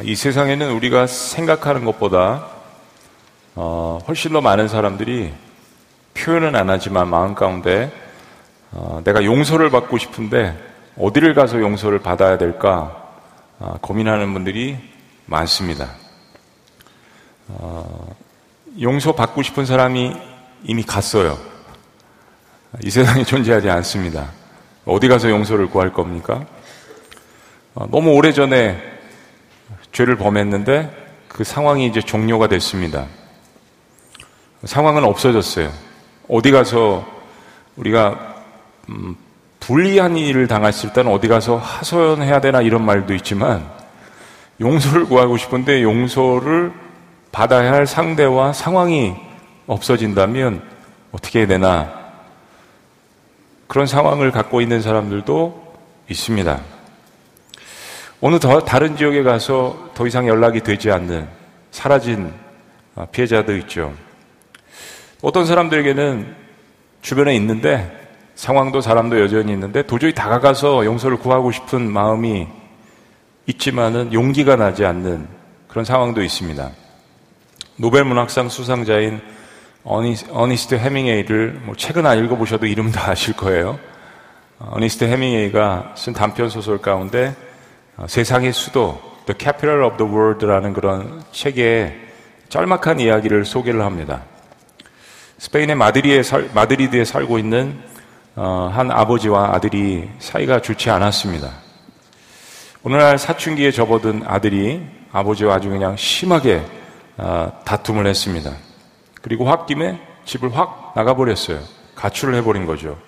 어, 이 세상에는 우리가 생각하는 것보다 어, 훨씬 더 많은 사람들이 표현은 안 하지만 마음 가운데 어, 내가 용서를 받고 싶은데 어디를 가서 용서를 받아야 될까 어, 고민하는 분들이 많습니다. 어, 용서 받고 싶은 사람이 이미 갔어요. 이 세상에 존재하지 않습니다. 어디 가서 용서를 구할 겁니까? 어, 너무 오래 전에 죄를 범했는데 그 상황이 이제 종료가 됐습니다. 상황은 없어졌어요. 어디 가서 우리가 음, 불리한 일을 당했을 때는 어디 가서 하소연해야 되나 이런 말도 있지만 용서를 구하고 싶은데 용서를 받아야 할 상대와 상황이 없어진다면 어떻게 해야 되나 그런 상황을 갖고 있는 사람들도 있습니다. 어느 더 다른 지역에 가서 더 이상 연락이 되지 않는 사라진 피해자도 있죠. 어떤 사람들에게는 주변에 있는데 상황도 사람도 여전히 있는데 도저히 다가가서 용서를 구하고 싶은 마음이 있지만은 용기가 나지 않는 그런 상황도 있습니다. 노벨 문학상 수상자인 어니스트 해밍웨이를 뭐 책은 안 읽어보셔도 이름 다 아실 거예요. 어니스트 해밍웨이가 쓴 단편 소설 가운데 어, 세상의 수도 The Capital of the World라는 그런 책에 짤막한 이야기를 소개를 합니다. 스페인의 마드리에 살, 마드리드에 살고 있는 어, 한 아버지와 아들이 사이가 좋지 않았습니다. 오늘날 사춘기에 접어든 아들이 아버지와 아주 그냥 심하게 어, 다툼을 했습니다. 그리고 홧김에 집을 확 나가버렸어요. 가출을 해버린 거죠.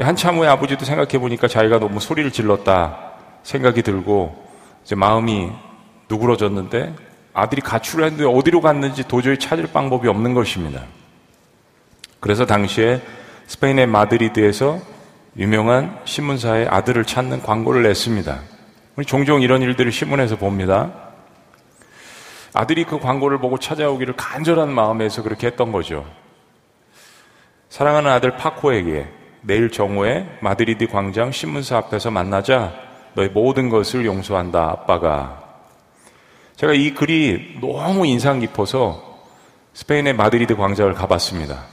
한참 후에 아버지도 생각해 보니까 자기가 너무 소리를 질렀다 생각이 들고 이제 마음이 누그러졌는데 아들이 가출을 했는데 어디로 갔는지 도저히 찾을 방법이 없는 것입니다. 그래서 당시에 스페인의 마드리드에서 유명한 신문사의 아들을 찾는 광고를 냈습니다. 종종 이런 일들을 신문에서 봅니다. 아들이 그 광고를 보고 찾아오기를 간절한 마음에서 그렇게 했던 거죠. 사랑하는 아들 파코에게 내일 정오에 마드리드 광장 신문사 앞에서 만나자 너의 모든 것을 용서한다, 아빠가. 제가 이 글이 너무 인상 깊어서 스페인의 마드리드 광장을 가봤습니다.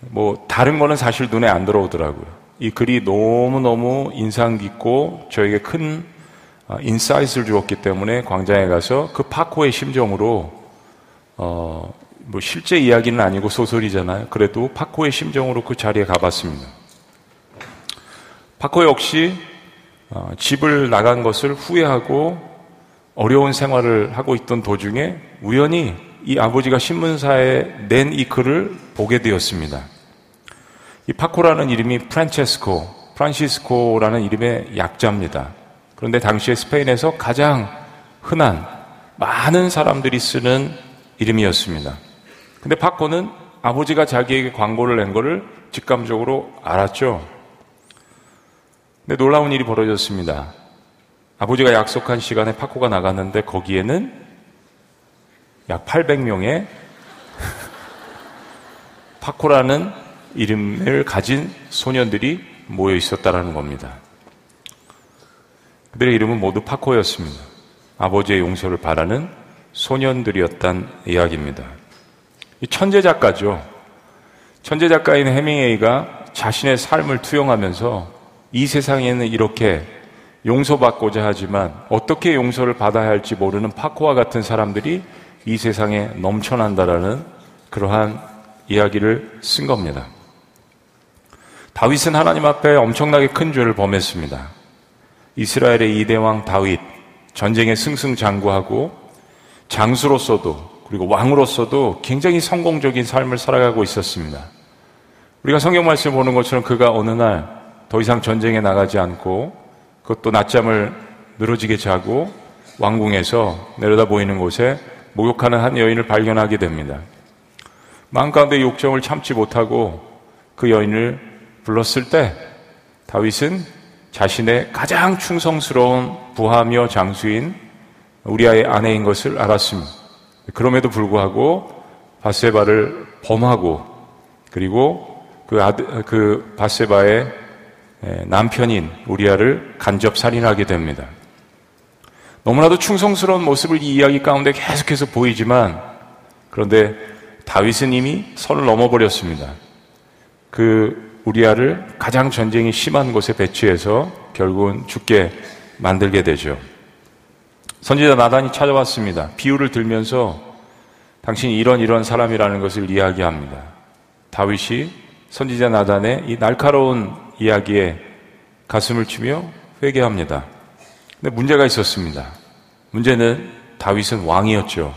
뭐 다른 거는 사실 눈에 안 들어오더라고요. 이 글이 너무너무 인상 깊고 저에게 큰 아, insight를 주었기 때문에 광장에 가서 그 파코의 심정으로 어, 뭐 실제 이야기는 아니고 소설이잖아요. 그래도 파코의 심정으로 그 자리에 가봤습니다. 파코 역시 어, 집을 나간 것을 후회하고 어려운 생활을 하고 있던 도중에 우연히 이 아버지가 신문사에 낸 이 글을 보게 되었습니다. 이 파코라는 이름이 프란체스코, 프란시스코라는 이름의 약자입니다. 그런데 당시에 스페인에서 가장 흔한 많은 사람들이 쓰는 이름이었습니다. 근데 파코는 아버지가 자기에게 광고를 낸 것을 직감적으로 알았죠. 근데 놀라운 일이 벌어졌습니다. 아버지가 약속한 시간에 파코가 나갔는데 거기에는 약 800명의 파코라는 이름을 가진 소년들이 모여 있었다라는 겁니다. 그들의 이름은 모두 파코였습니다. 아버지의 용서를 바라는 소년들이었단 이야기입니다. 천재 작가죠. 천재 작가인 해밍웨이가 자신의 삶을 투영하면서 이 세상에는 이렇게 용서받고자 하지만 어떻게 용서를 받아야 할지 모르는 파코와 같은 사람들이 이 세상에 넘쳐난다라는 그러한 이야기를 쓴 겁니다. 다윗은 하나님 앞에 엄청나게 큰 죄를 범했습니다. 이스라엘의 이대왕 다윗, 전쟁에 승승장구하고 장수로서도 그리고 왕으로서도 굉장히 성공적인 삶을 살아가고 있었습니다. 우리가 성경 말씀을 보는 것처럼 그가 어느 날 더 이상 전쟁에 나가지 않고 그것도 낮잠을 늘어지게 자고 왕궁에서 내려다 보이는 곳에 목욕하는 한 여인을 발견하게 됩니다. 마음 가운데 욕정을 참지 못하고 그 여인을 불렀을 때 다윗은 자신의 가장 충성스러운 부하며 장수인 우리아의 아내인 것을 알았습니다. 그럼에도 불구하고 바세바를 범하고 그리고 그 아들 그 바세바의 남편인 우리아를 간접 살인하게 됩니다. 너무나도 충성스러운 모습을 이 이야기 가운데 계속해서 보이지만 그런데 다윗은 이미 선을 넘어버렸습니다. 그 우리아를 가장 전쟁이 심한 곳에 배치해서 결국은 죽게 만들게 되죠. 선지자 나단이 찾아왔습니다. 비유를 들면서 당신이 이런 이런 사람이라는 것을 이야기합니다. 다윗이 선지자 나단의 이 날카로운 이야기에 가슴을 치며 회개합니다. 근데 문제가 있었습니다. 문제는 다윗은 왕이었죠.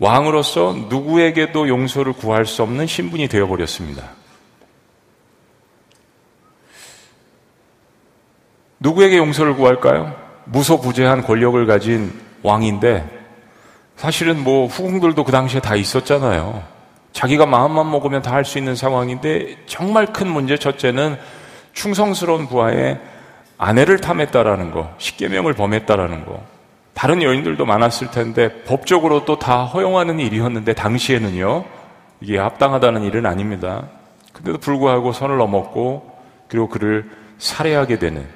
왕으로서 누구에게도 용서를 구할 수 없는 신분이 되어버렸습니다. 누구에게 용서를 구할까요? 무소부재한 권력을 가진 왕인데 사실은 뭐 후궁들도 그 당시에 다 있었잖아요. 자기가 마음만 먹으면 다 할 수 있는 상황인데 정말 큰 문제 첫째는 충성스러운 부하의 아내를 탐했다라는 거, 십계명을 범했다라는 거. 다른 여인들도 많았을 텐데 법적으로 또 다 허용하는 일이었는데 당시에는요. 이게 합당하다는 일은 아닙니다. 근데도 불구하고 선을 넘었고 그리고 그를 살해하게 되는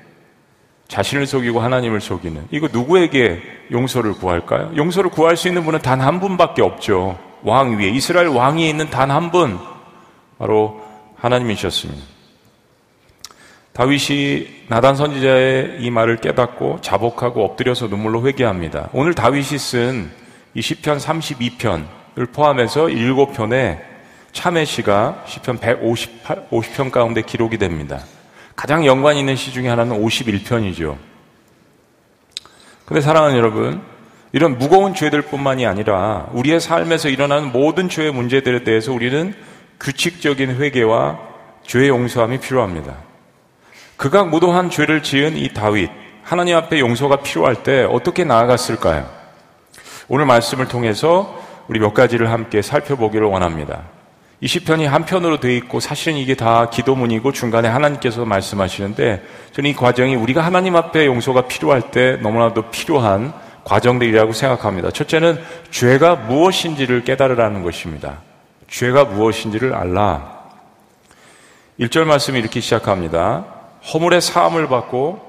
자신을 속이고 하나님을 속이는 이거 누구에게 용서를 구할까요? 용서를 구할 수 있는 분은 단 한 분밖에 없죠. 왕 위에 이스라엘 왕위에 있는 단 한 분 바로 하나님이셨습니다. 다윗이 나단 선지자의 이 말을 깨닫고 자복하고 엎드려서 눈물로 회개합니다. 오늘 다윗이 쓴 이 시편 32편을 포함해서 7편의 참회 시가 시편 158, 50편 가운데 기록이 됩니다. 가장 연관 있는 시 중에 하나는 51편이죠. 근데 사랑하는 여러분, 이런 무거운 죄들뿐만이 아니라 우리의 삶에서 일어나는 모든 죄의 문제들에 대해서 우리는 규칙적인 회개와 죄 용서함이 필요합니다. 극악 무도한 죄를 지은 이 다윗, 하나님 앞에 용서가 필요할 때 어떻게 나아갔을까요? 오늘 말씀을 통해서 우리 몇 가지를 함께 살펴보기를 원합니다. 이 시편이 한편으로 되어 있고 사실은 이게 다 기도문이고 중간에 하나님께서 말씀하시는데 저는 이 과정이 우리가 하나님 앞에 용서가 필요할 때 너무나도 필요한 과정들이라고 생각합니다. 첫째는 죄가 무엇인지를 깨달으라는 것입니다. 죄가 무엇인지를 알라. 1절 말씀이 이렇게 시작합니다. 허물의 사함을 받고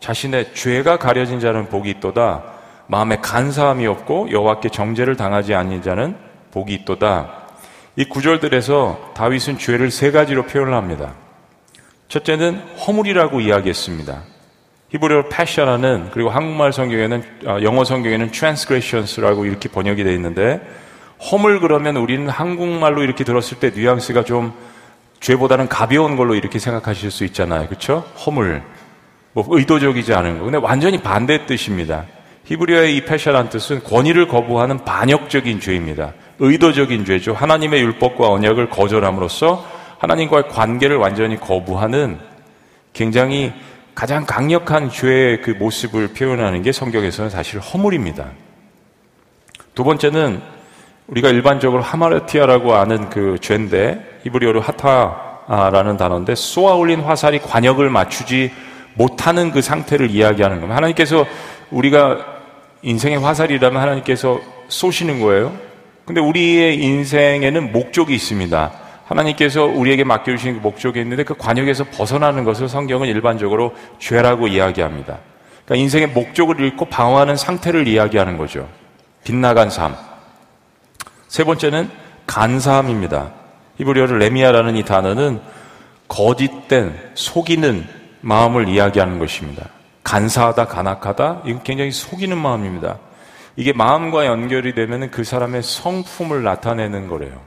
자신의 죄가 가려진 자는 복이 있도다. 마음에 간사함이 없고 여호와께 정죄를 당하지 않는 자는 복이 있도다. 이 구절들에서 다윗은 죄를 세 가지로 표현을 합니다. 첫째는 허물이라고 이야기했습니다. 히브리어 패셔라는 그리고 한국말 성경에는 아, 영어 성경에는 transgressions라고 이렇게 번역이 되어 있는데 허물 그러면 우리는 한국말로 이렇게 들었을 때 뉘앙스가 좀 죄보다는 가벼운 걸로 이렇게 생각하실 수 있잖아요. 그렇죠? 허물. 뭐 의도적이지 않은 거. 근데 완전히 반대 뜻입니다. 히브리어의 이 패셔라는 뜻은 권위를 거부하는 반역적인 죄입니다. 의도적인 죄죠. 하나님의 율법과 언약을 거절함으로써 하나님과의 관계를 완전히 거부하는 굉장히 가장 강력한 죄의 그 모습을 표현하는 게 성경에서는 사실 허물입니다. 두 번째는 우리가 일반적으로 하마르티아라고 아는 그 죄인데 히브리어로 하타라는 단어인데 쏘아 올린 화살이 관역을 맞추지 못하는 그 상태를 이야기하는 겁니다. 하나님께서 우리가 인생의 화살이라면 하나님께서 쏘시는 거예요. 근데 우리의 인생에는 목적이 있습니다. 하나님께서 우리에게 맡겨주신 그 목적이 있는데 그 관역에서 벗어나는 것을 성경은 일반적으로 죄라고 이야기합니다. 그러니까 인생의 목적을 잃고 방황하는 상태를 이야기하는 거죠. 빗나간 삶. 세 번째는 간사함입니다. 히브리어를 레미아라는 이 단어는 거짓된, 속이는 마음을 이야기하는 것입니다. 간사하다, 간악하다, 이건 굉장히 속이는 마음입니다. 이게 마음과 연결이 되면 그 사람의 성품을 나타내는 거래요.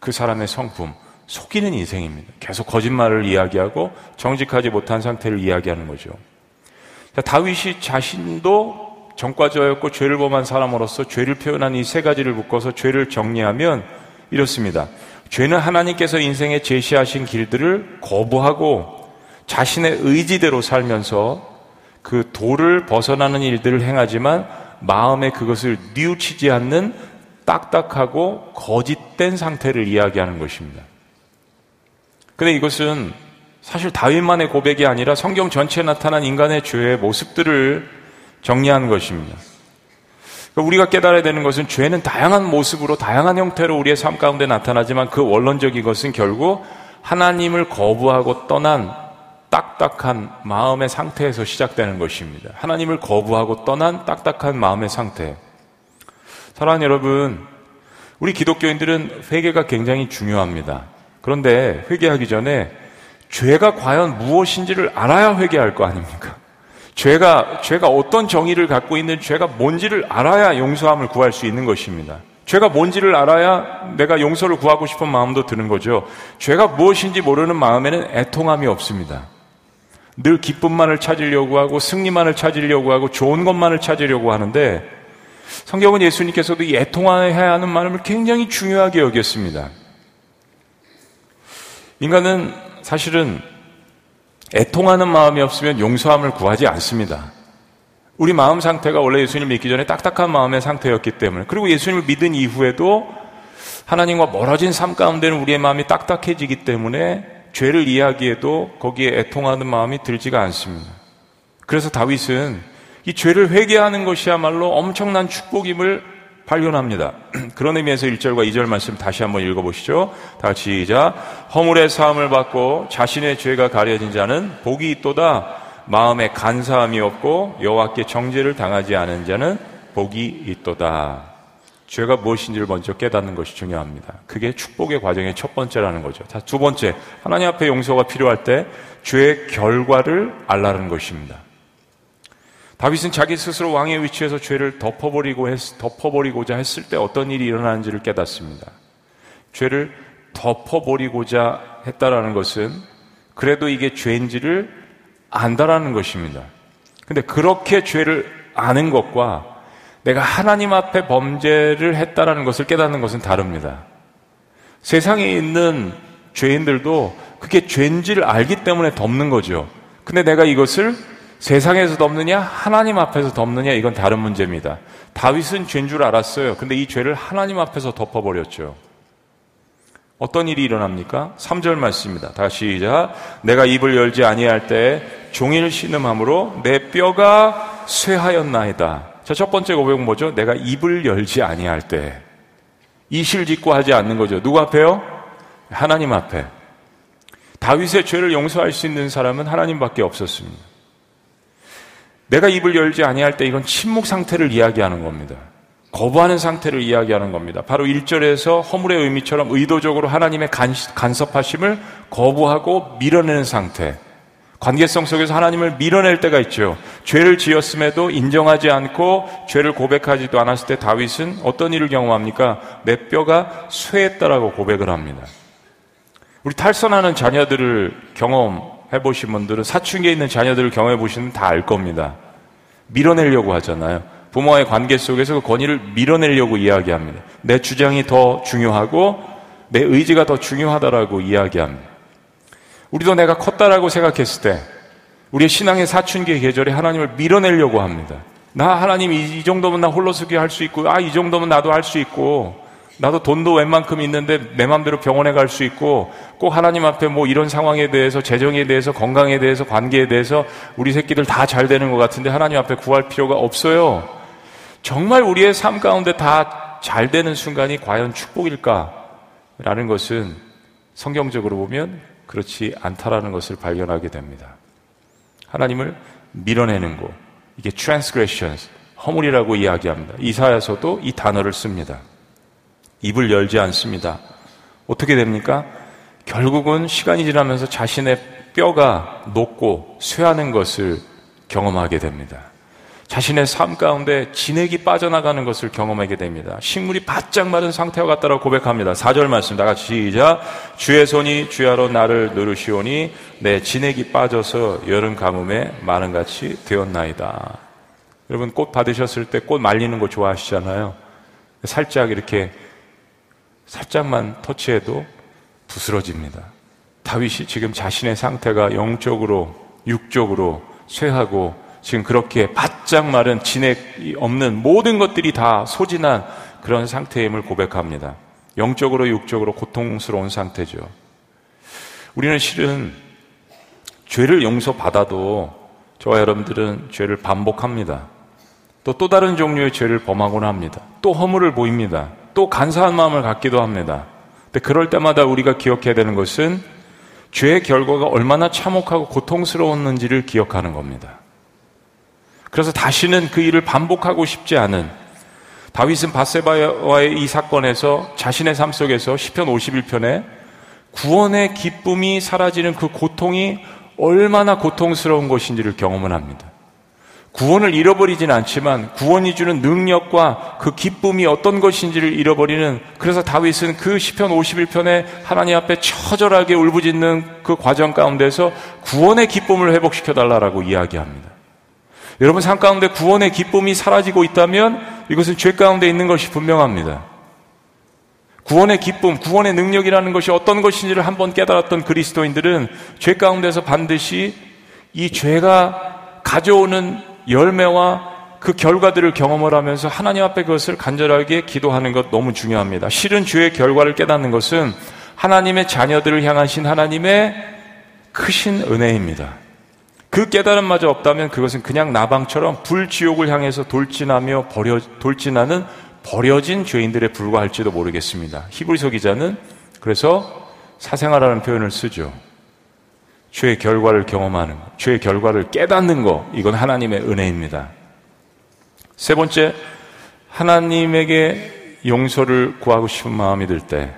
그 사람의 성품. 속이는 인생입니다. 계속 거짓말을 이야기하고 정직하지 못한 상태를 이야기하는 거죠. 다윗이 자신도 정과자였고 죄를 범한 사람으로서 죄를 표현한 이 세 가지를 묶어서 죄를 정리하면 이렇습니다. 죄는 하나님께서 인생에 제시하신 길들을 거부하고 자신의 의지대로 살면서 그 도를 벗어나는 일들을 행하지만 마음에 그것을 뉘우치지 않는 딱딱하고 거짓된 상태를 이야기하는 것입니다. 근데 이것은 사실 다윗만의 고백이 아니라 성경 전체에 나타난 인간의 죄의 모습들을 정리하는 것입니다. 그러니까 우리가 깨달아야 되는 것은 죄는 다양한 모습으로 다양한 형태로 우리의 삶 가운데 나타나지만 그 원론적인 것은 결국 하나님을 거부하고 떠난 딱딱한 마음의 상태에서 시작되는 것입니다. 하나님을 거부하고 떠난 딱딱한 마음의 상태. 사랑하는 여러분, 우리 기독교인들은 회개가 굉장히 중요합니다. 그런데 회개하기 전에 죄가 과연 무엇인지를 알아야 회개할 거 아닙니까? 죄가, 죄가 어떤 정의를 갖고 있는 죄가 뭔지를 알아야 용서함을 구할 수 있는 것입니다. 죄가 뭔지를 알아야 내가 용서를 구하고 싶은 마음도 드는 거죠. 죄가 무엇인지 모르는 마음에는 애통함이 없습니다. 늘 기쁨만을 찾으려고 하고 승리만을 찾으려고 하고 좋은 것만을 찾으려고 하는데 성경은 예수님께서도 이 애통해야 하는 마음을 굉장히 중요하게 여겼습니다. 인간은 사실은 애통하는 마음이 없으면 용서함을 구하지 않습니다. 우리 마음 상태가 원래 예수님을 믿기 전에 딱딱한 마음의 상태였기 때문에 그리고 예수님을 믿은 이후에도 하나님과 멀어진 삶 가운데는 우리의 마음이 딱딱해지기 때문에 죄를 이야기해도 거기에 애통하는 마음이 들지가 않습니다. 그래서 다윗은 이 죄를 회개하는 것이야말로 엄청난 축복임을 발견합니다. 그런 의미에서 1절과 2절 말씀 다시 한번 읽어보시죠. 다 같이 시작. 허물의 사함을 받고 자신의 죄가 가려진 자는 복이 있도다. 마음에 간사함이 없고 여호와께 정죄를 당하지 않은 자는 복이 있도다. 죄가 무엇인지를 먼저 깨닫는 것이 중요합니다. 그게 축복의 과정의 첫 번째라는 거죠. 자, 두 번째. 하나님 앞에 용서가 필요할 때 죄의 결과를 알라는 것입니다. 다윗은 자기 스스로 왕의 위치에서 죄를 덮어버리고 했, 덮어버리고자 했을 때 어떤 일이 일어나는지를 깨닫습니다. 죄를 덮어버리고자 했다라는 것은 그래도 이게 죄인지를 안다라는 것입니다. 근데 그렇게 죄를 아는 것과 내가 하나님 앞에 범죄를 했다라는 것을 깨닫는 것은 다릅니다. 세상에 있는 죄인들도 그게 죄인지를 알기 때문에 덮는 거죠. 근데 내가 이것을 세상에서 덮느냐 하나님 앞에서 덮느냐 이건 다른 문제입니다. 다윗은 죄인 줄 알았어요. 근데 이 죄를 하나님 앞에서 덮어버렸죠. 어떤 일이 일어납니까? 3절 말씀입니다. 다시 시작. 내가 입을 열지 아니할 때 종일 신음함으로 내 뼈가 쇠하였나이다. 자, 첫 번째 고백은 뭐죠? 내가 입을 열지 아니할 때 이실 짓고 하지 않는 거죠. 누구 앞에요? 하나님 앞에. 다윗의 죄를 용서할 수 있는 사람은 하나님밖에 없었습니다. 내가 입을 열지 아니할 때 이건 침묵 상태를 이야기하는 겁니다. 거부하는 상태를 이야기하는 겁니다. 바로 1절에서 허물의 의미처럼 의도적으로 하나님의 간섭하심을 거부하고 밀어내는 상태. 관계성 속에서 하나님을 밀어낼 때가 있죠. 죄를 지었음에도 인정하지 않고 죄를 고백하지도 않았을 때 다윗은 어떤 일을 경험합니까? 내 뼈가 쇠했다라고 고백을 합니다. 우리 탈선하는 자녀들을 경험 해보신 분들은 사춘기에 있는 자녀들을 경험해 보시면 다 알 겁니다. 밀어내려고 하잖아요. 부모와의 관계 속에서 그 권위를 밀어내려고 이야기합니다. 내 주장이 더 중요하고 내 의지가 더 중요하다라고 이야기합니다. 우리도 내가 컸다라고 생각했을 때 우리의 신앙의 사춘기의 계절에 하나님을 밀어내려고 합니다. 나 하나님 이, 이 정도면 나 홀로 서기 할 수 있고 아 이 정도면 나도 할 수 있고 나도 돈도 웬만큼 있는데 내 마음대로 병원에 갈 수 있고 꼭 하나님 앞에 뭐 이런 상황에 대해서 재정에 대해서 건강에 대해서 관계에 대해서 우리 새끼들 다 잘 되는 것 같은데 하나님 앞에 구할 필요가 없어요. 정말 우리의 삶 가운데 다 잘 되는 순간이 과연 축복일까? 라는 것은 성경적으로 보면 그렇지 않다라는 것을 발견하게 됩니다. 하나님을 밀어내는 것. 이게 transgressions, 허물이라고 이야기합니다. 이사야서도 이 단어를 씁니다. 입을 열지 않습니다. 어떻게 됩니까? 결국은 시간이 지나면서 자신의 뼈가 녹고 쇠하는 것을 경험하게 됩니다. 자신의 삶 가운데 진액이 빠져나가는 것을 경험하게 됩니다. 식물이 바짝 마른 상태와 같다고 고백합니다. 4절 말씀 다 같이 시작. 주의 손이 주야로 나를 누르시오니 내 진액이 빠져서 여름 가뭄에 마른 같이 되었나이다. 여러분 꽃 받으셨을 때 꽃 말리는 거 좋아하시잖아요. 살짝 이렇게 살짝만 터치해도 부스러집니다. 다윗이 지금 자신의 상태가 영적으로, 육적으로 쇠하고 지금 그렇게 바짝 마른 진액이 없는 모든 것들이 다 소진한 그런 상태임을 고백합니다. 영적으로, 육적으로 고통스러운 상태죠. 우리는 실은 죄를 용서받아도 저와 여러분들은 죄를 반복합니다. 또 또 다른 종류의 죄를 범하곤 합니다. 또 허물을 보입니다. 또 간사한 마음을 갖기도 합니다. 근데 그럴 때마다 우리가 기억해야 되는 것은 죄의 결과가 얼마나 참혹하고 고통스러웠는지를 기억하는 겁니다. 그래서 다시는 그 일을 반복하고 싶지 않은 다윗은 바세바와의 이 사건에서 자신의 삶 속에서 시편 51편에 구원의 기쁨이 사라지는 그 고통이 얼마나 고통스러운 것인지를 경험을 합니다. 구원을 잃어버리진 않지만 구원이 주는 능력과 그 기쁨이 어떤 것인지를 잃어버리는 그래서 다윗은 그 시편 51편에 하나님 앞에 처절하게 울부짖는 그 과정 가운데서 구원의 기쁨을 회복시켜 달라라고 이야기합니다. 여러분 삶 가운데 구원의 기쁨이 사라지고 있다면 이것은 죄 가운데 있는 것이 분명합니다. 구원의 기쁨, 구원의 능력이라는 것이 어떤 것인지를 한번 깨달았던 그리스도인들은 죄 가운데서 반드시 이 죄가 가져오는 열매와 그 결과들을 경험을 하면서 하나님 앞에 그것을 간절하게 기도하는 것 너무 중요합니다. 실은 죄의 결과를 깨닫는 것은 하나님의 자녀들을 향하신 하나님의 크신 은혜입니다. 그 깨달음마저 없다면 그것은 그냥 나방처럼 불지옥을 향해서 돌진하며 버려, 돌진하는 버려진 죄인들에 불과할지도 모르겠습니다. 히브리서 기자는 그래서 사생아라는 표현을 쓰죠. 죄의 결과를 경험하는 것, 죄의 결과를 깨닫는 것, 이건 하나님의 은혜입니다. 세 번째, 하나님에게 용서를 구하고 싶은 마음이 들 때,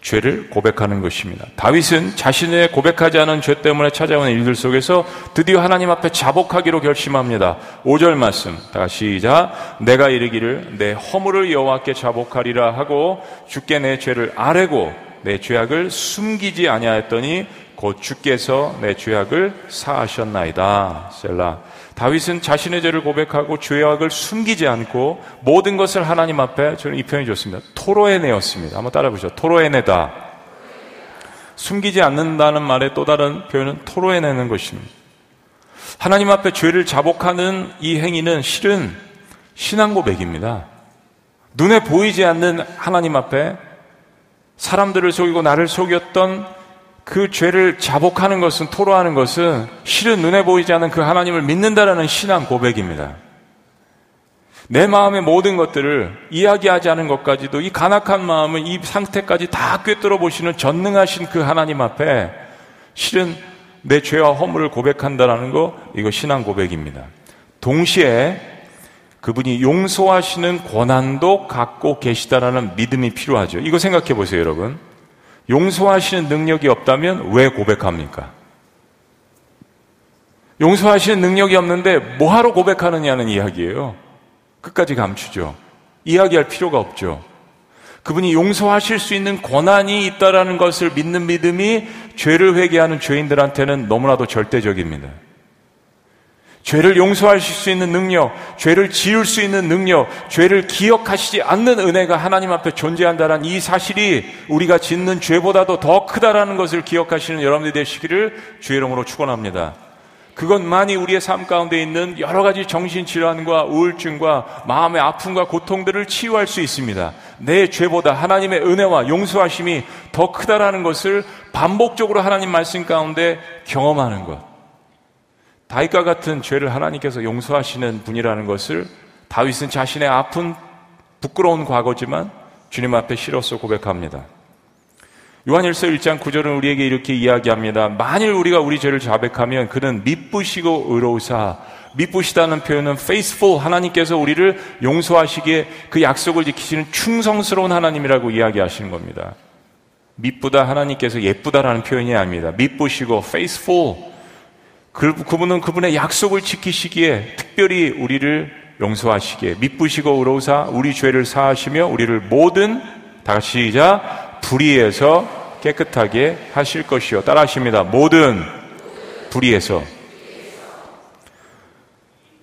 죄를 고백하는 것입니다. 다윗은 자신의 고백하지 않은 죄 때문에 찾아오는 일들 속에서 드디어 하나님 앞에 자복하기로 결심합니다. 5절 말씀 다시 시작 내가 이르기를 내 허물을 여호와께 자복하리라 하고 주께 내 죄를 아뢰고 내 죄악을 숨기지 아니하였더니 곧 주께서 내 죄악을 사하셨나이다. 셀라 다윗은 자신의 죄를 고백하고 죄악을 숨기지 않고 모든 것을 하나님 앞에 저는 이 표현이 좋습니다. 토로해내었습니다. 한번 따라보시죠. 토로해내다. 숨기지 않는다는 말의 또 다른 표현은 토로해내는 것입니다. 하나님 앞에 죄를 자복하는 이 행위는 실은 신앙 고백입니다. 눈에 보이지 않는 하나님 앞에 사람들을 속이고 나를 속였던 그 죄를 자복하는 것은 토로하는 것은 실은 눈에 보이지 않는 그 하나님을 믿는다라는 신앙 고백입니다. 내 마음의 모든 것들을 이야기하지 않은 것까지도 이 간악한 마음을 이 상태까지 다 꿰뚫어 보시는 전능하신 그 하나님 앞에 실은 내 죄와 허물을 고백한다라는 거 이거 신앙 고백입니다. 동시에 그분이 용서하시는 권한도 갖고 계시다라는 믿음이 필요하죠. 이거 생각해 보세요, 여러분. 용서하시는 능력이 없다면 왜 고백합니까? 용서하시는 능력이 없는데 뭐하러 고백하느냐는 이야기예요. 끝까지 감추죠. 이야기할 필요가 없죠. 그분이 용서하실 수 있는 권한이 있다라는 것을 믿는 믿음이 죄를 회개하는 죄인들한테는 너무나도 절대적입니다. 죄를 용서하실 수 있는 능력, 죄를 지을 수 있는 능력, 죄를 기억하시지 않는 은혜가 하나님 앞에 존재한다는 이 사실이 우리가 짓는 죄보다도 더 크다라는 것을 기억하시는 여러분들이 되시기를 주의 이름으로 축원합니다. 그것만이 우리의 삶 가운데 있는 여러 가지 정신질환과 우울증과 마음의 아픔과 고통들을 치유할 수 있습니다. 내 죄보다 하나님의 은혜와 용서하심이 더 크다라는 것을 반복적으로 하나님 말씀 가운데 경험하는 것. 다윗과 같은 죄를 하나님께서 용서하시는 분이라는 것을 다윗은 자신의 아픈 부끄러운 과거지만 주님 앞에 실어서 고백합니다. 요한일서 1장 9절은 우리에게 이렇게 이야기합니다. 만일 우리가 우리 죄를 자백하면 그는 미쁘시고 의로우사 미쁘시다는 표현은 faithful 하나님께서 우리를 용서하시기에 그 약속을 지키시는 충성스러운 하나님이라고 이야기하시는 겁니다. 미쁘다 하나님께서 예쁘다라는 표현이 아닙니다. 미쁘시고 faithful 그, 그분은 그분의 약속을 지키시기에 특별히 우리를 용서하시기에 미쁘시고 의로우사 우리 죄를 사하시며 우리를 모든 다 같이 시작 불의에서 깨끗하게 하실 것이요. 따라하십니다. 모든 불의에서.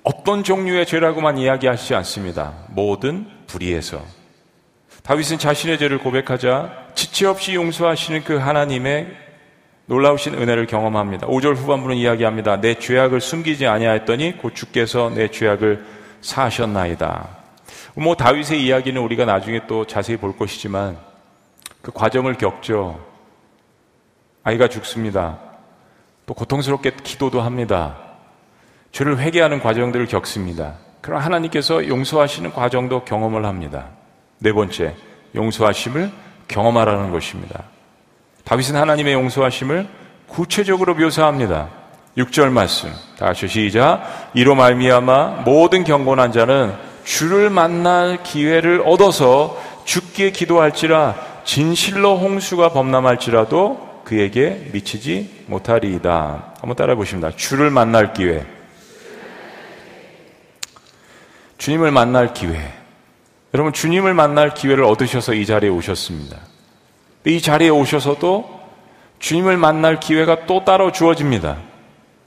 어떤 종류의 죄라고만 이야기하시지 않습니다. 모든 불의에서. 다윗은 자신의 죄를 고백하자 지체 없이 용서하시는 그 하나님의 놀라우신 은혜를 경험합니다. 5절 후반부는 이야기합니다. 내 죄악을 숨기지 아니하였더니 곧 주께서 내 죄악을 사하셨나이다. 뭐 다윗의 이야기는 우리가 나중에 또 자세히 볼 것이지만 그 과정을 겪죠. 아이가 죽습니다. 또 고통스럽게 기도도 합니다. 죄를 회개하는 과정들을 겪습니다. 그럼 하나님께서 용서하시는 과정도 경험을 합니다. 네 번째, 용서하심을 경험하라는 것입니다. 다윗은 하나님의 용서하심을 구체적으로 묘사합니다. 6절 말씀. 다시 시작. 이로 말미암아 모든 경건한 자는 주를 만날 기회를 얻어서 죽기에 기도할지라 진실로 홍수가 범람할지라도 그에게 미치지 못하리이다. 한번 따라 보십니다. 주를 만날 기회. 주님을 만날 기회. 여러분, 주님을 만날 기회를 얻으셔서 이 자리에 오셨습니다. 이 자리에 오셔서도 주님을 만날 기회가 또 따로 주어집니다.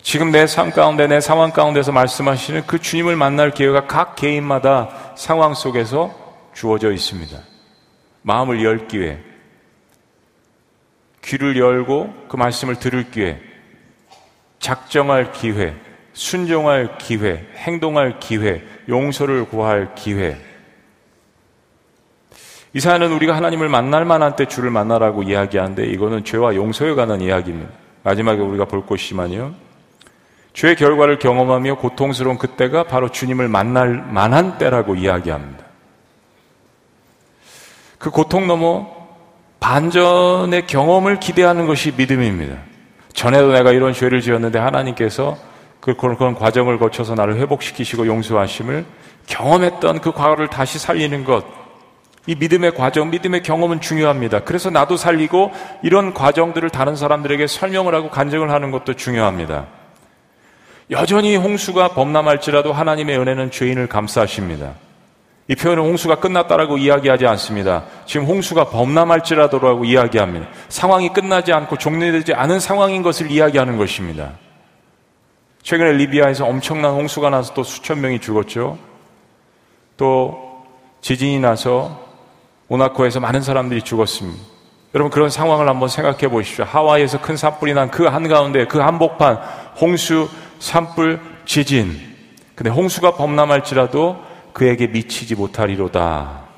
지금 내 삶 가운데, 내 상황 가운데서 말씀하시는 그 주님을 만날 기회가 각 개인마다 상황 속에서 주어져 있습니다. 마음을 열 기회, 귀를 열고 그 말씀을 들을 기회, 작정할 기회, 순종할 기회, 행동할 기회, 용서를 구할 기회. 이 사연은 우리가 하나님을 만날 만한 때 주를 만나라고 이야기하는데 이거는 죄와 용서에 관한 이야기입니다. 마지막에 우리가 볼 것이지만요. 죄의 결과를 경험하며 고통스러운 그때가 바로 주님을 만날 만한 때라고 이야기합니다. 그 고통 넘어 반전의 경험을 기대하는 것이 믿음입니다. 전에도 내가 이런 죄를 지었는데 하나님께서 그, 그런 과정을 거쳐서 나를 회복시키시고 용서하심을 경험했던 그 과거를 다시 살리는 것. 이 믿음의 과정, 믿음의 경험은 중요합니다. 그래서 나도 살리고 이런 과정들을 다른 사람들에게 설명을 하고 간증을 하는 것도 중요합니다. 여전히 홍수가 범람할지라도 하나님의 은혜는 죄인을 감싸십니다. 이 표현은 홍수가 끝났다라고 이야기하지 않습니다. 지금 홍수가 범람할지라도라고 이야기합니다. 상황이 끝나지 않고 종료되지 않은 상황인 것을 이야기하는 것입니다. 최근에 리비아에서 엄청난 홍수가 나서 또 수천 명이 죽었죠. 또 지진이 나서 모나코에서 많은 사람들이 죽었습니다. 여러분 그런 상황을 한번 생각해 보십시오. 하와이에서 큰 산불이 난 그 한가운데 그 한복판 홍수, 산불, 지진. 근데 홍수가 범람할지라도 그에게 미치지 못하리로다.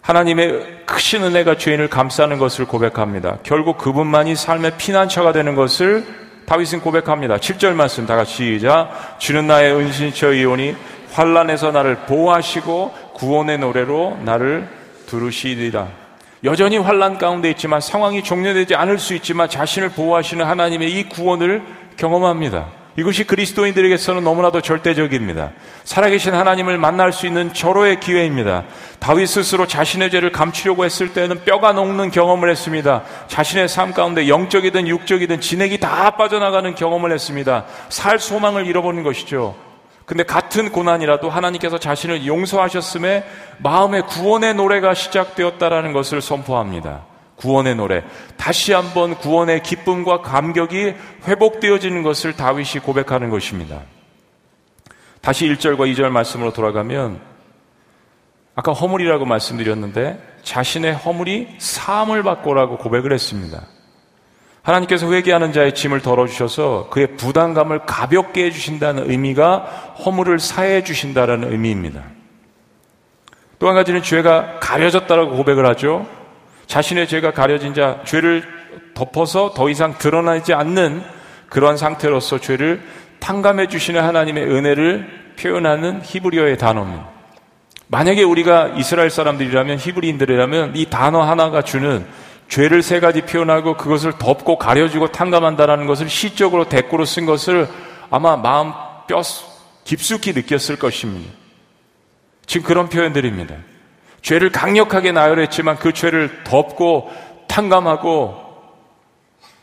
하나님의 크신 은혜가 죄인을 감싸는 것을 고백합니다. 결국 그분만이 삶의 피난처가 되는 것을 다윗은 고백합니다. 7절 말씀 다 같이 시작. 주는 나의 은신처 이오니 환란에서 나를 보호하시고 구원의 노래로 나를 두르시리라. 여전히 환란 가운데 있지만 상황이 종료되지 않을 수 있지만 자신을 보호하시는 하나님의 이 구원을 경험합니다. 이것이 그리스도인들에게서는 너무나도 절대적입니다. 살아계신 하나님을 만날 수 있는 절호의 기회입니다. 다윗 스스로 자신의 죄를 감추려고 했을 때는 뼈가 녹는 경험을 했습니다. 자신의 삶 가운데 영적이든 육적이든 진액이 다 빠져나가는 경험을 했습니다. 살 소망을 잃어버린 것이죠. 근데 같은 고난이라도 하나님께서 자신을 용서하셨음에 마음의 구원의 노래가 시작되었다라는 것을 선포합니다. 구원의 노래. 다시 한번 구원의 기쁨과 감격이 회복되어지는 것을 다윗이 고백하는 것입니다. 다시 1절과 2절 말씀으로 돌아가면 아까 허물이라고 말씀드렸는데 자신의 허물이 사함을 받고라고 고백을 했습니다. 하나님께서 회개하는 자의 짐을 덜어주셔서 그의 부담감을 가볍게 해주신다는 의미가 허물을 사해 주신다는 의미입니다. 또 한 가지는 죄가 가려졌다라고 고백을 하죠. 자신의 죄가 가려진 자, 죄를 덮어서 더 이상 드러나지 않는 그러한 상태로서 죄를 탕감해 주시는 하나님의 은혜를 표현하는 히브리어의 단어입니다. 만약에 우리가 이스라엘 사람들이라면 히브리인들이라면 이 단어 하나가 주는 죄를 세 가지 표현하고 그것을 덮고 가려주고 탕감한다라는 것을 시적으로 대꾸로 쓴 것을 아마 마음 뼈 깊숙이 느꼈을 것입니다. 지금 그런 표현들입니다. 죄를 강력하게 나열했지만 그 죄를 덮고 탕감하고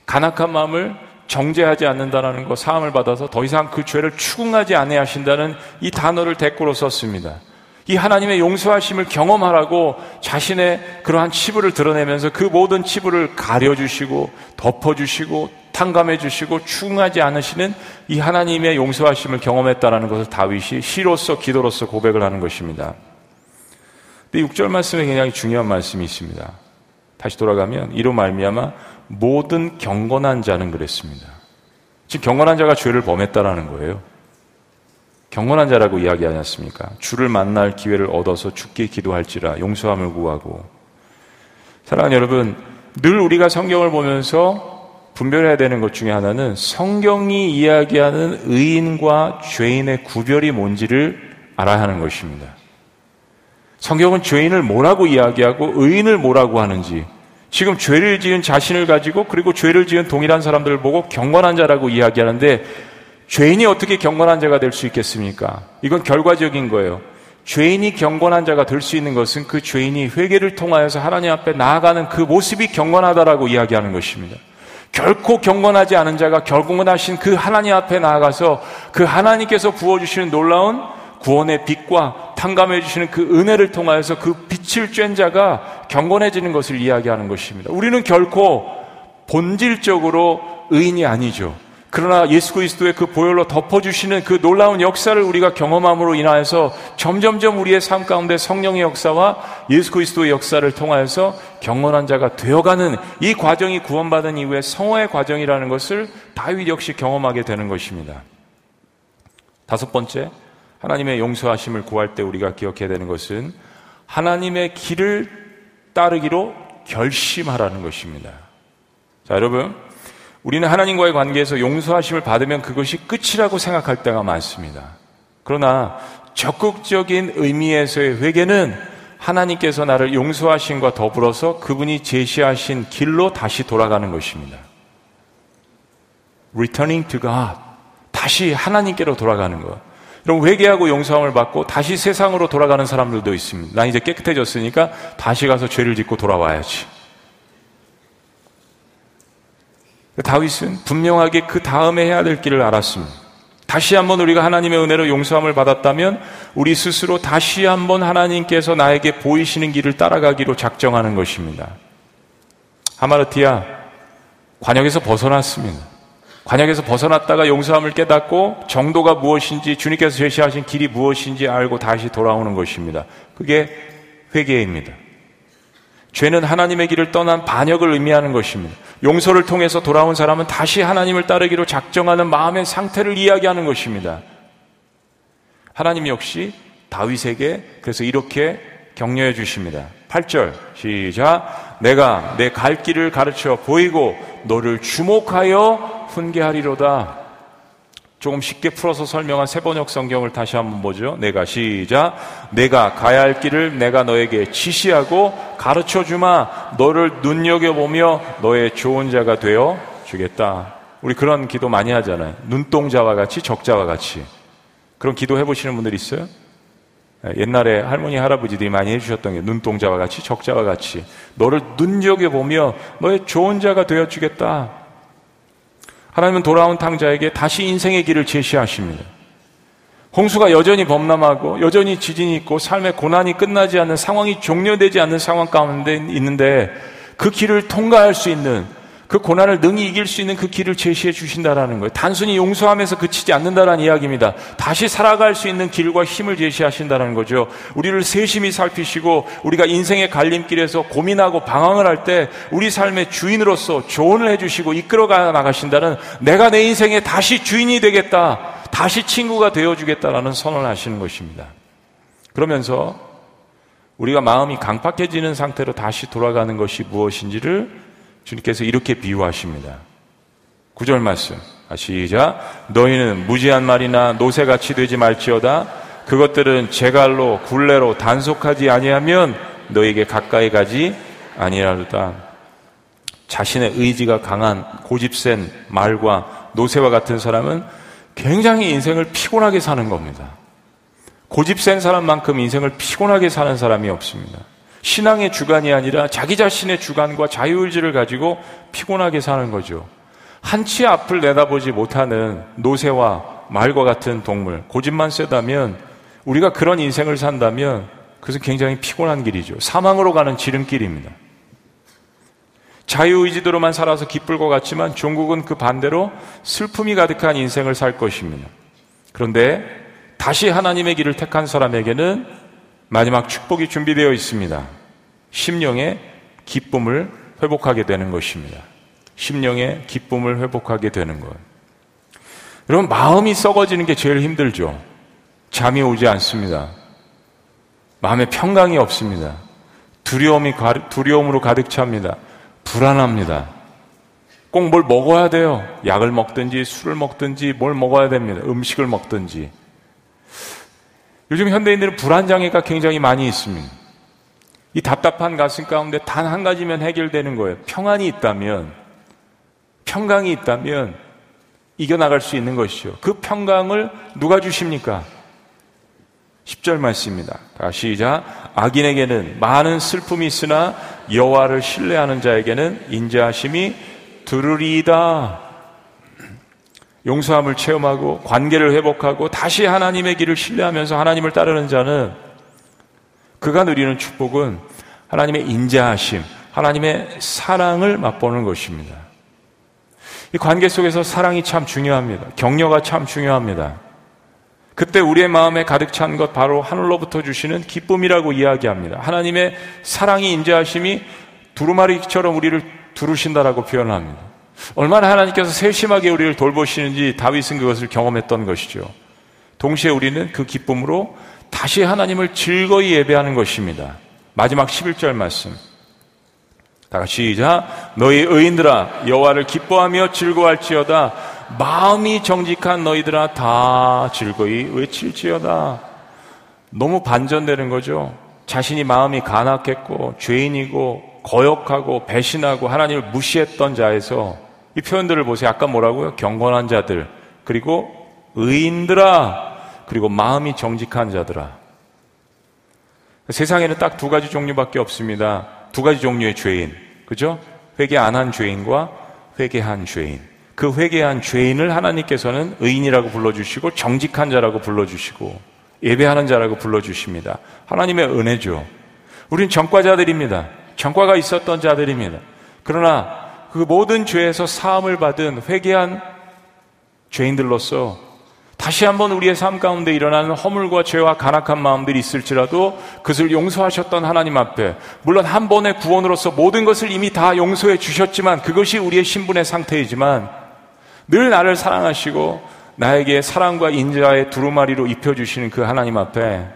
간악한 마음을 정죄하지 않는다는 것, 사함을 받아서 더 이상 그 죄를 추궁하지 아니하신다는 이 단어를 대꾸로 썼습니다. 이 하나님의 용서하심을 경험하라고 자신의 그러한 치부를 드러내면서 그 모든 치부를 가려주시고 덮어주시고 탕감해 주시고 추궁하지 않으시는 이 하나님의 용서하심을 경험했다는 것을 다윗이 시로서 기도로서 고백을 하는 것입니다. 근데 6절 말씀에 굉장히 중요한 말씀이 있습니다. 다시 돌아가면 이로 말미암아 모든 경건한 자는 그랬습니다. 지금 경건한 자가 죄를 범했다라는 거예요. 경건한 자라고 이야기하지 않습니까? 주를 만날 기회를 얻어서 죽게 기도할지라 용서함을 구하고 사랑하는 여러분, 늘 우리가 성경을 보면서 분별해야 되는 것 중에 하나는 성경이 이야기하는 의인과 죄인의 구별이 뭔지를 알아야 하는 것입니다. 성경은 죄인을 뭐라고 이야기하고 의인을 뭐라고 하는지 지금 죄를 지은 자신을 가지고 그리고 죄를 지은 동일한 사람들을 보고 경건한 자라고 이야기하는데 죄인이 어떻게 경건한 자가 될 수 있겠습니까? 이건 결과적인 거예요. 죄인이 경건한 자가 될 수 있는 것은 그 죄인이 회개를 통하여서 하나님 앞에 나아가는 그 모습이 경건하다라고 이야기하는 것입니다. 결코 경건하지 않은 자가 경건하신 그 하나님 앞에 나아가서 그 하나님께서 부어주시는 놀라운 구원의 빛과 탕감해 주시는 그 은혜를 통하여서 그 빛을 쬐 자가 경건해지는 것을 이야기하는 것입니다. 우리는 결코 본질적으로 의인이 아니죠. 그러나 예수 그리스도의 그 보혈로 덮어주시는 그 놀라운 역사를 우리가 경험함으로 인하여서 점점점 우리의 삶 가운데 성령의 역사와 예수 그리스도의 역사를 통하여서 경건한 자가 되어가는 이 과정이 구원받은 이후에 성화의 과정이라는 것을 다윗 역시 경험하게 되는 것입니다. 다섯 번째, 하나님의 용서하심을 구할 때 우리가 기억해야 되는 것은 하나님의 길을 따르기로 결심하라는 것입니다. 자, 여러분. 우리는 하나님과의 관계에서 용서하심을 받으면 그것이 끝이라고 생각할 때가 많습니다. 그러나 적극적인 의미에서의 회개는 하나님께서 나를 용서하신과 더불어서 그분이 제시하신 길로 다시 돌아가는 것입니다. Returning to God. 다시 하나님께로 돌아가는 것. 그럼 회개하고 용서함을 받고 다시 세상으로 돌아가는 사람들도 있습니다. 난 이제 깨끗해졌으니까 다시 가서 죄를 짓고 돌아와야지. 다윗은 분명하게 그 다음에 해야 될 길을 알았습니다. 다시 한번 우리가 하나님의 은혜로 용서함을 받았다면 우리 스스로 다시 한번 하나님께서 나에게 보이시는 길을 따라가기로 작정하는 것입니다. 하마르티아 관역에서 벗어났습니다. 관역에서 벗어났다가 용서함을 깨닫고 정도가 무엇인지 주님께서 제시하신 길이 무엇인지 알고 다시 돌아오는 것입니다. 그게 회개입니다. 죄는 하나님의 길을 떠난 반역을 의미하는 것입니다. 용서를 통해서 돌아온 사람은 다시 하나님을 따르기로 작정하는 마음의 상태를 이야기하는 것입니다. 하나님 역시 다윗에게 그래서 이렇게 격려해 주십니다. 8절 시작 내가 내 갈 길을 가르쳐 보이고 너를 주목하여 훈계하리로다. 조금 쉽게 풀어서 설명한 세번역 성경을 다시 한번 보죠. 내가 시작. 내가 가야 할 길을 내가 너에게 지시하고 가르쳐 주마. 너를 눈여겨 보며 너의 좋은 자가 되어 주겠다. 우리 그런 기도 많이 하잖아요. 눈동자와 같이 적자와 같이. 그런 기도 해보시는 분들 있어요? 옛날에 할머니, 할아버지들이 많이 해주셨던 게 눈동자와 같이 적자와 같이. 너를 눈여겨 보며 너의 좋은 자가 되어 주겠다. 하나님은 돌아온 탕자에게 다시 인생의 길을 제시하십니다. 홍수가 여전히 범람하고 여전히 지진이 있고 삶의 고난이 끝나지 않는 상황이 종료되지 않는 상황 가운데 있는데 그 길을 통과할 수 있는 그 고난을 능히 이길 수 있는 그 길을 제시해 주신다라는 거예요. 단순히 용서하면서 그치지 않는다라는 이야기입니다. 다시 살아갈 수 있는 길과 힘을 제시하신다는 거죠. 우리를 세심히 살피시고 우리가 인생의 갈림길에서 고민하고 방황을 할 때 우리 삶의 주인으로서 조언을 해주시고 이끌어가 나가신다는 내가 내 인생에 다시 주인이 되겠다. 다시 친구가 되어주겠다라는 선언을 하시는 것입니다. 그러면서 우리가 마음이 강팍해지는 상태로 다시 돌아가는 것이 무엇인지를 주님께서 이렇게 비유하십니다. 구절 말씀. 아, 시작. 너희는 무지한 말이나 노새같이 되지 말지어다. 그것들은 제갈로 굴레로 단속하지 아니하면 너에게 가까이 가지 아니하리다. 자신의 의지가 강한 고집센 말과 노새와 같은 사람은 굉장히 인생을 피곤하게 사는 겁니다. 고집센 사람만큼 인생을 피곤하게 사는 사람이 없습니다. 신앙의 주관이 아니라 자기 자신의 주관과 자유의지를 가지고 피곤하게 사는 거죠. 한치 앞을 내다보지 못하는 노새와 말과 같은 동물, 고집만 세다면 우리가 그런 인생을 산다면 그것은 굉장히 피곤한 길이죠. 사망으로 가는 지름길입니다. 자유의지대로만 살아서 기쁠 것 같지만 종국은 그 반대로 슬픔이 가득한 인생을 살 것입니다. 그런데 다시 하나님의 길을 택한 사람에게는 마지막 축복이 준비되어 있습니다. 심령의 기쁨을 회복하게 되는 것입니다. 심령의 기쁨을 회복하게 되는 것. 여러분, 마음이 썩어지는 게 제일 힘들죠. 잠이 오지 않습니다. 마음에 평강이 없습니다. 두려움이, 두려움으로 가득 찹니다. 불안합니다. 꼭 뭘 먹어야 돼요. 약을 먹든지 술을 먹든지 뭘 먹어야 됩니다. 음식을 먹든지. 요즘 현대인들은 불안 장애가 굉장히 많이 있습니다. 이 답답한 가슴 가운데 단 한 가지면 해결되는 거예요. 평안이 있다면, 평강이 있다면 이겨나갈 수 있는 것이죠. 그 평강을 누가 주십니까? 10절 말씀입니다. 다시 시작. 악인에게는 많은 슬픔이 있으나 여호와를 신뢰하는 자에게는 인자하심이 두르리이다. 용서함을 체험하고 관계를 회복하고 다시 하나님의 길을 신뢰하면서 하나님을 따르는 자는 그가 누리는 축복은 하나님의 인자하심, 하나님의 사랑을 맛보는 것입니다. 이 관계 속에서 사랑이 참 중요합니다. 격려가 참 중요합니다. 그때 우리의 마음에 가득 찬 것 바로 하늘로부터 주시는 기쁨이라고 이야기합니다. 하나님의 사랑이 인자하심이 두루마리처럼 우리를 두르신다라고 표현합니다. 얼마나 하나님께서 세심하게 우리를 돌보시는지 다윗은 그것을 경험했던 것이죠. 동시에 우리는 그 기쁨으로 다시 하나님을 즐거이 예배하는 것입니다. 마지막 11절 말씀. 다 같이 시작. 너희 의인들아 여호와를 기뻐하며 즐거할지어다 마음이 정직한 너희들아 다 즐거이 외칠지어다. 너무 반전되는 거죠. 자신이 마음이 간악했고 죄인이고 거역하고 배신하고 하나님을 무시했던 자에서 이 표현들을 보세요. 아까 뭐라고요? 경건한 자들 그리고 의인들아 그리고 마음이 정직한 자들아. 세상에는 딱 두 가지 종류밖에 없습니다. 두 가지 종류의 죄인. 그죠? 회개 안 한 죄인과 회개한 죄인. 그 회개한 죄인을 하나님께서는 의인이라고 불러주시고 정직한 자라고 불러주시고 예배하는 자라고 불러주십니다. 하나님의 은혜죠. 우린 전과자들입니다. 전과가 있었던 자들입니다. 그러나 그 모든 죄에서 사함을 받은 회개한 죄인들로서 다시 한번 우리의 삶 가운데 일어나는 허물과 죄와 간악한 마음들이 있을지라도 그것을 용서하셨던 하나님 앞에 물론 한 번의 구원으로서 모든 것을 이미 다 용서해 주셨지만 그것이 우리의 신분의 상태이지만 늘 나를 사랑하시고 나에게 사랑과 인자의 두루마리로 입혀주시는 그 하나님 앞에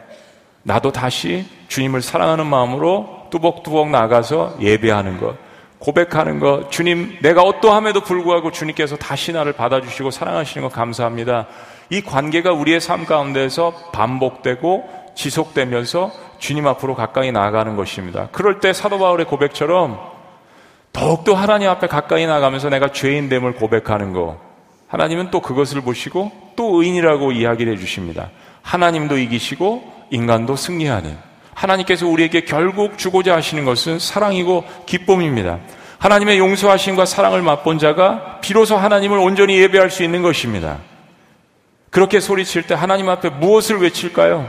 나도 다시 주님을 사랑하는 마음으로 뚜벅뚜벅 나가서 예배하는 것, 고백하는 것, 주님, 내가 어떠함에도 불구하고 주님께서 다시 나를 받아주시고 사랑하시는 것 감사합니다. 이 관계가 우리의 삶 가운데서 반복되고 지속되면서 주님 앞으로 가까이 나아가는 것입니다. 그럴 때 사도 바울의 고백처럼 더욱더 하나님 앞에 가까이 나가면서 내가 죄인됨을 고백하는 것. 하나님은 또 그것을 보시고 또 의인이라고 이야기를 해주십니다. 하나님도 이기시고 인간도 승리하는. 하나님께서 우리에게 결국 주고자 하시는 것은 사랑이고 기쁨입니다. 하나님의 용서하심과 사랑을 맛본 자가 비로소 하나님을 온전히 예배할 수 있는 것입니다. 그렇게 소리칠 때 하나님 앞에 무엇을 외칠까요?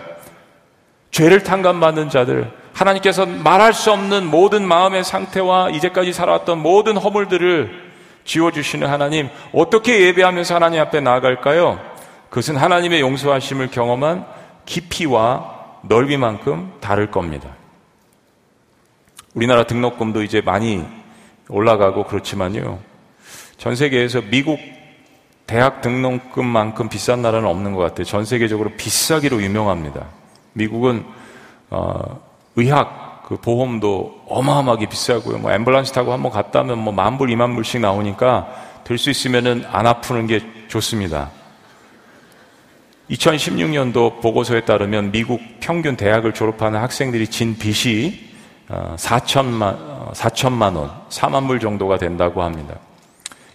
죄를 탕감받는 자들, 하나님께서 말할 수 없는 모든 마음의 상태와 이제까지 살아왔던 모든 허물들을 지워주시는 하나님, 어떻게 예배하면서 하나님 앞에 나아갈까요? 그것은 하나님의 용서하심을 경험한 깊이와 넓이만큼 다를 겁니다. 우리나라 등록금도 이제 많이 올라가고 그렇지만요. 전 세계에서 미국 대학 등록금만큼 비싼 나라는 없는 것 같아요. 전 세계적으로 비싸기로 유명합니다. 미국은 어, 의학 그 보험도 어마어마하게 비싸고요. 뭐 앰뷸런스 타고 한번 갔다 오면 뭐 만 불, 이만 불씩 나오니까 될 수 있으면은 안 아프는 게 좋습니다. 2016년도 보고서에 따르면 미국 평균 대학을 졸업하는 학생들이 진 빚이 4천만, 4천만 원, 4만 불 정도가 된다고 합니다.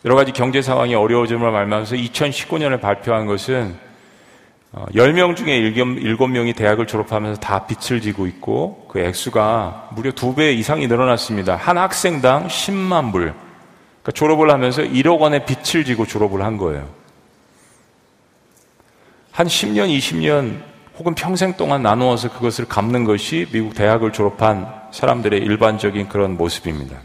여러 가지 경제 상황이 어려워짐을 말하면서 2019년에 발표한 것은 10명 어, 중에 7명이 대학을 졸업하면서 다 빚을 지고 있고 그 액수가 무려 2배 이상이 늘어났습니다. 한 학생당 10만 불. 그러니까 졸업을 하면서 1억 원의 빚을 지고 졸업을 한 거예요. 한 10년, 20년 혹은 평생 동안 나누어서 그것을 갚는 것이 미국 대학을 졸업한 사람들의 일반적인 그런 모습입니다.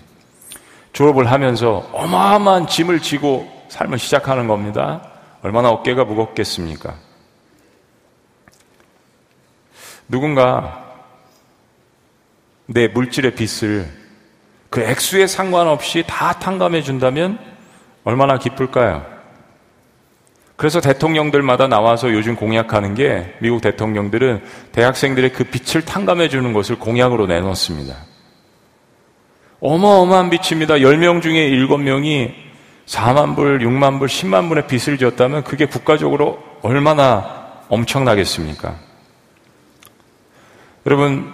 졸업을 하면서 어마어마한 짐을 지고 삶을 시작하는 겁니다. 얼마나 어깨가 무겁겠습니까? 누군가 내 물질의 빚을 그 액수에 상관없이 다 탕감해 준다면 얼마나 기쁠까요? 그래서 대통령들마다 나와서 요즘 공약하는 게 미국 대통령들은 대학생들의 그 빚을 탕감해 주는 것을 공약으로 내놓습니다. 어마어마한 빚입니다. 10명 중에 7명이 4만 불, 6만 불, 10만 불의 빚을 졌다면 그게 국가적으로 얼마나 엄청나겠습니까? 여러분,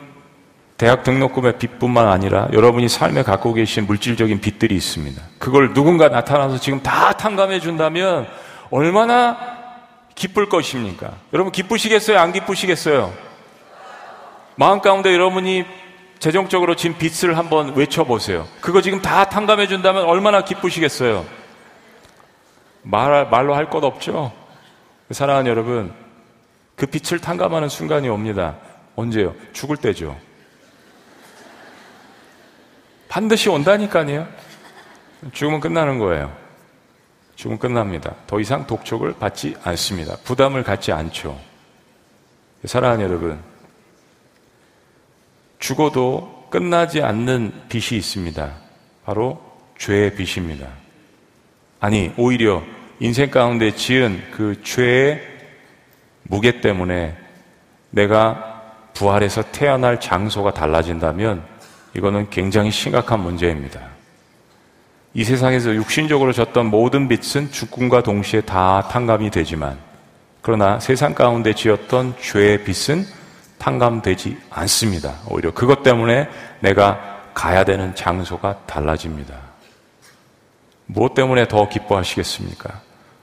대학 등록금의 빚뿐만 아니라 여러분이 삶에 갖고 계신 물질적인 빚들이 있습니다. 그걸 누군가 나타나서 지금 다 탕감해 준다면 얼마나 기쁠 것입니까? 여러분 기쁘시겠어요? 안 기쁘시겠어요? 마음 가운데 여러분이 재정적으로 진 빚을 한번 외쳐보세요. 그거 지금 다 탕감해 준다면 얼마나 기쁘시겠어요? 말, 말로 할 것 없죠? 사랑하는 여러분, 그 빚을 탕감하는 순간이 옵니다. 언제요? 죽을 때죠. 반드시 온다니까요. 죽으면 끝나는 거예요. 죽으면 끝납니다. 더 이상 독촉을 받지 않습니다. 부담을 갖지 않죠. 사랑하는 여러분, 죽어도 끝나지 않는 빚이 있습니다. 바로 죄의 빚입니다. 아니, 오히려 인생 가운데 지은 그 죄의 무게 때문에 내가 부활해서 태어날 장소가 달라진다면 이거는 굉장히 심각한 문제입니다. 이 세상에서 육신적으로 졌던 모든 빚은 죽음과 동시에 다 탕감이 되지만 그러나 세상 가운데 지었던 죄의 빚은 탕감되지 않습니다. 오히려 그것 때문에 내가 가야 되는 장소가 달라집니다. 무엇 때문에 더 기뻐하시겠습니까?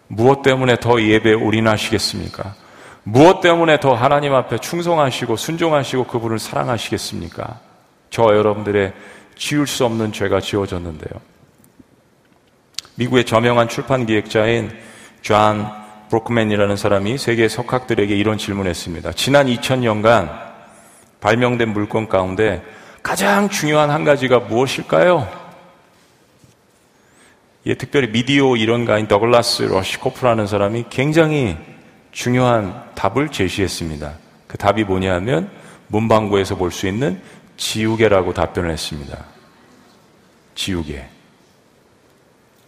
무엇 때문에 더 예배에 올인하시겠습니까? 무엇 때문에 더 하나님 앞에 충성하시고 순종하시고 그분을 사랑하시겠습니까? 저 여러분들의 지울 수 없는 죄가 지워졌는데요. 미국의 저명한 출판 기획자인 존 브로크맨이라는 사람이 세계 석학들에게 이런 질문했습니다. 지난 2000년간 발명된 물건 가운데 가장 중요한 한 가지가 무엇일까요? 예, 특별히 미디어 이론가인 더글라스 러시코프라는 사람이 굉장히 중요한 답을 제시했습니다. 그 답이 뭐냐면 문방구에서 볼 수 있는 지우개라고 답변을 했습니다. 지우개.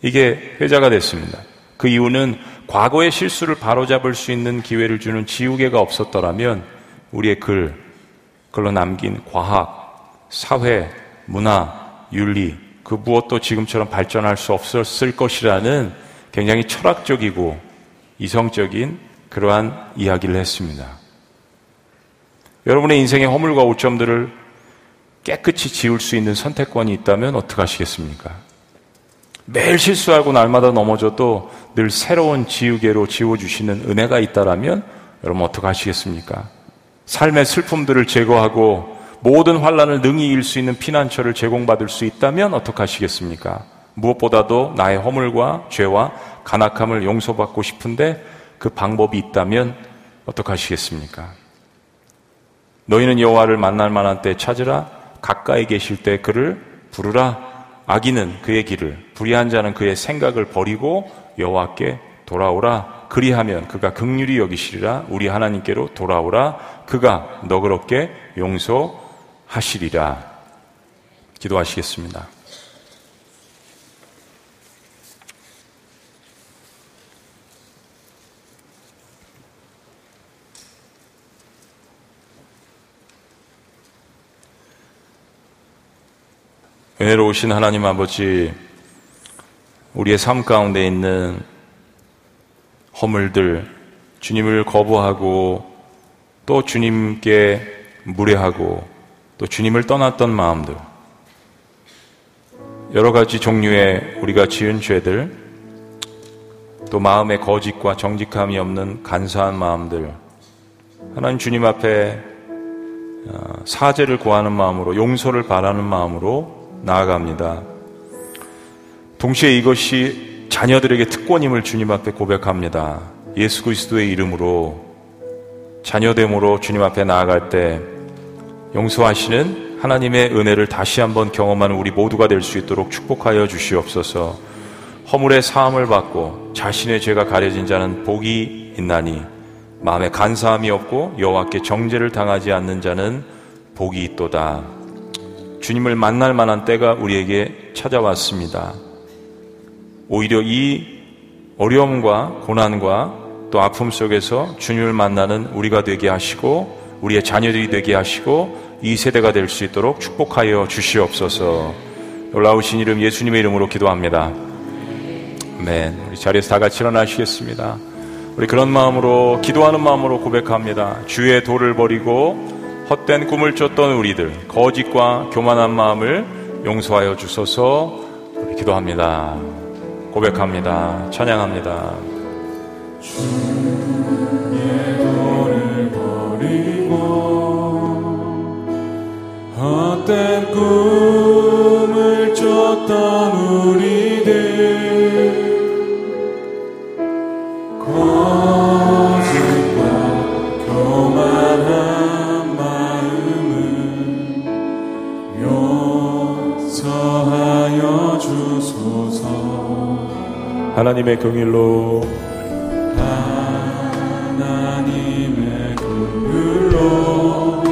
이게 회자가 됐습니다. 그 이유는 과거의 실수를 바로잡을 수 있는 기회를 주는 지우개가 없었더라면 우리의 글, 글로 남긴 과학, 사회, 문화, 윤리, 그 무엇도 지금처럼 발전할 수 없었을 것이라는 굉장히 철학적이고 이성적인 그러한 이야기를 했습니다. 여러분의 인생의 허물과 오점들을 깨끗이 지울 수 있는 선택권이 있다면 어떻게 하시겠습니까? 매일 실수하고 날마다 넘어져도 늘 새로운 지우개로 지워주시는 은혜가 있다라면 여러분 어떻게 하시겠습니까? 삶의 슬픔들을 제거하고 모든 환란을 능히 이길 수 있는 피난처를 제공받을 수 있다면 어떻게 하시겠습니까? 무엇보다도 나의 허물과 죄와 간악함을 용서받고 싶은데 그 방법이 있다면 어떻게 하시겠습니까? 너희는 여호와를 만날 만한 때 찾으라 가까이 계실 때 그를 부르라 악인은 그의 길을 불의한 자는 그의 생각을 버리고 여호와께 돌아오라. 그리하면 그가 극률이 여기시리라. 우리 하나님께로 돌아오라. 그가 너그럽게 용서하시리라. 기도하시겠습니다. 은혜로우신 하나님 아버지, 우리의 삶 가운데 있는 허물들, 주님을 거부하고 또 주님께 무례하고 또 주님을 떠났던 마음들, 여러 가지 종류의 우리가 지은 죄들, 또 마음의 거짓과 정직함이 없는 간사한 마음들, 하나님 주님 앞에 어, 사죄를 구하는 마음으로 용서를 바라는 마음으로 나아갑니다. 동시에 이것이 자녀들에게 특권임을 주님 앞에 고백합니다. 예수 그리스도의 이름으로 자녀됨으로 주님 앞에 나아갈 때 용서하시는 하나님의 은혜를 다시 한번 경험하는 우리 모두가 될 수 있도록 축복하여 주시옵소서. 허물의 사함을 받고 자신의 죄가 가려진 자는 복이 있나니 마음에 간사함이 없고 여호와께 정죄를 당하지 않는 자는 복이 있도다. 주님을 만날 만한 때가 우리에게 찾아왔습니다. 오히려 이 어려움과 고난과 또 아픔 속에서 주님을 만나는 우리가 되게 하시고 우리의 자녀들이 되게 하시고 이 세대가 될 수 있도록 축복하여 주시옵소서. 놀라우신 이름 예수님의 이름으로 기도합니다. 네, 우리 자리에서 다 같이 일어나시겠습니다. 우리 그런 마음으로 기도하는 마음으로 고백합니다. 주의 도를 버리고 헛된 꿈을 쫓던 우리들, 거짓과 교만한 마음을 용서하여 주소서 기도합니다. 고백합니다. 찬양합니다. 주의 돈을 버리고 헛된 꿈을 쫓던 우리 하나님의 긍일로. 하나님의 긍일로.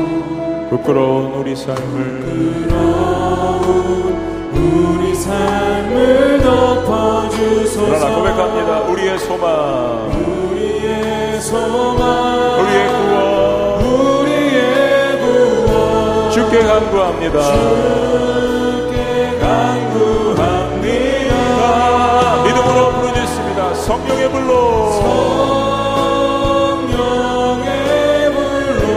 부끄러운 우리 삶을 부끄러운 우리 삶을 덮어주소서. 그러나 고백합니다. 우리의 소망. 우리의 소망. 우리의 구원. 우리의 구원. 주께 간구합니다 성령의 불로. 성령의 불로.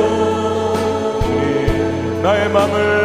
나의 마음을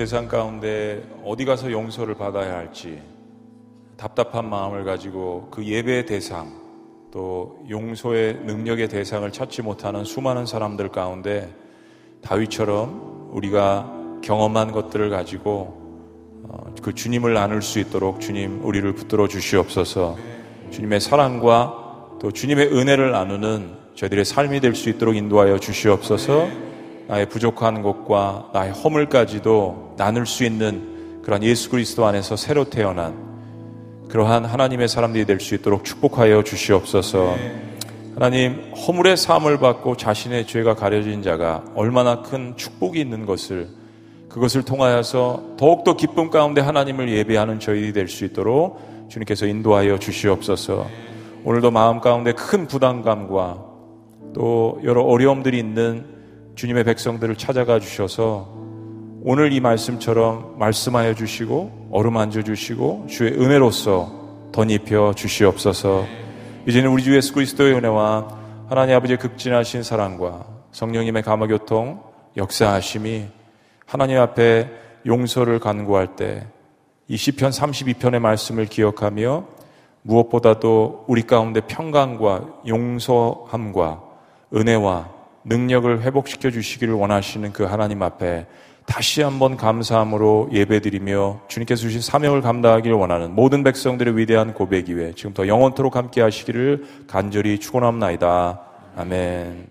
세상 가운데 어디 가서 용서를 받아야 할지 답답한 마음을 가지고 그 예배의 대상 또 용서의 능력의 대상을 찾지 못하는 수많은 사람들 가운데 다윗처럼 우리가 경험한 것들을 가지고 어, 그 주님을 나눌 수 있도록 주님 우리를 붙들어 주시옵소서. 주님의 사랑과 또 주님의 은혜를 나누는 저희들의 삶이 될 수 있도록 인도하여 주시옵소서 나의 부족한 것과 나의 허물까지도 나눌 수 있는 그런 예수 그리스도 안에서 새로 태어난 그러한 하나님의 사람들이 될 수 있도록 축복하여 주시옵소서. 하나님, 허물의 삶을 받고 자신의 죄가 가려진 자가 얼마나 큰 축복이 있는 것을 그것을 통하여서 더욱더 기쁨 가운데 하나님을 예배하는 저희들이 될 수 있도록 주님께서 인도하여 주시옵소서. 오늘도 마음 가운데 큰 부담감과 또 여러 어려움들이 있는 주님의 백성들을 찾아가 주셔서 오늘 이 말씀처럼 말씀하여 주시고 어루만져 주시고 주의 은혜로서 덧입혀 주시옵소서. 이제는 우리 주 예수 그리스도의 은혜와 하나님 아버지의 극진하신 사랑과 성령님의 감화교통 역사하심이 하나님 앞에 용서를 간구할 때 이 시편 32편의 말씀을 기억하며 무엇보다도 우리 가운데 평강과 용서함과 은혜와 능력을 회복시켜 주시기를 원하시는 그 하나님 앞에 다시 한번 감사함으로 예배드리며 주님께서 주신 사명을 감당하기를 원하는 모든 백성들의 위대한 고백 이외 지금부터 영원토록 함께 하시기를 간절히 축원합나이다. 아멘.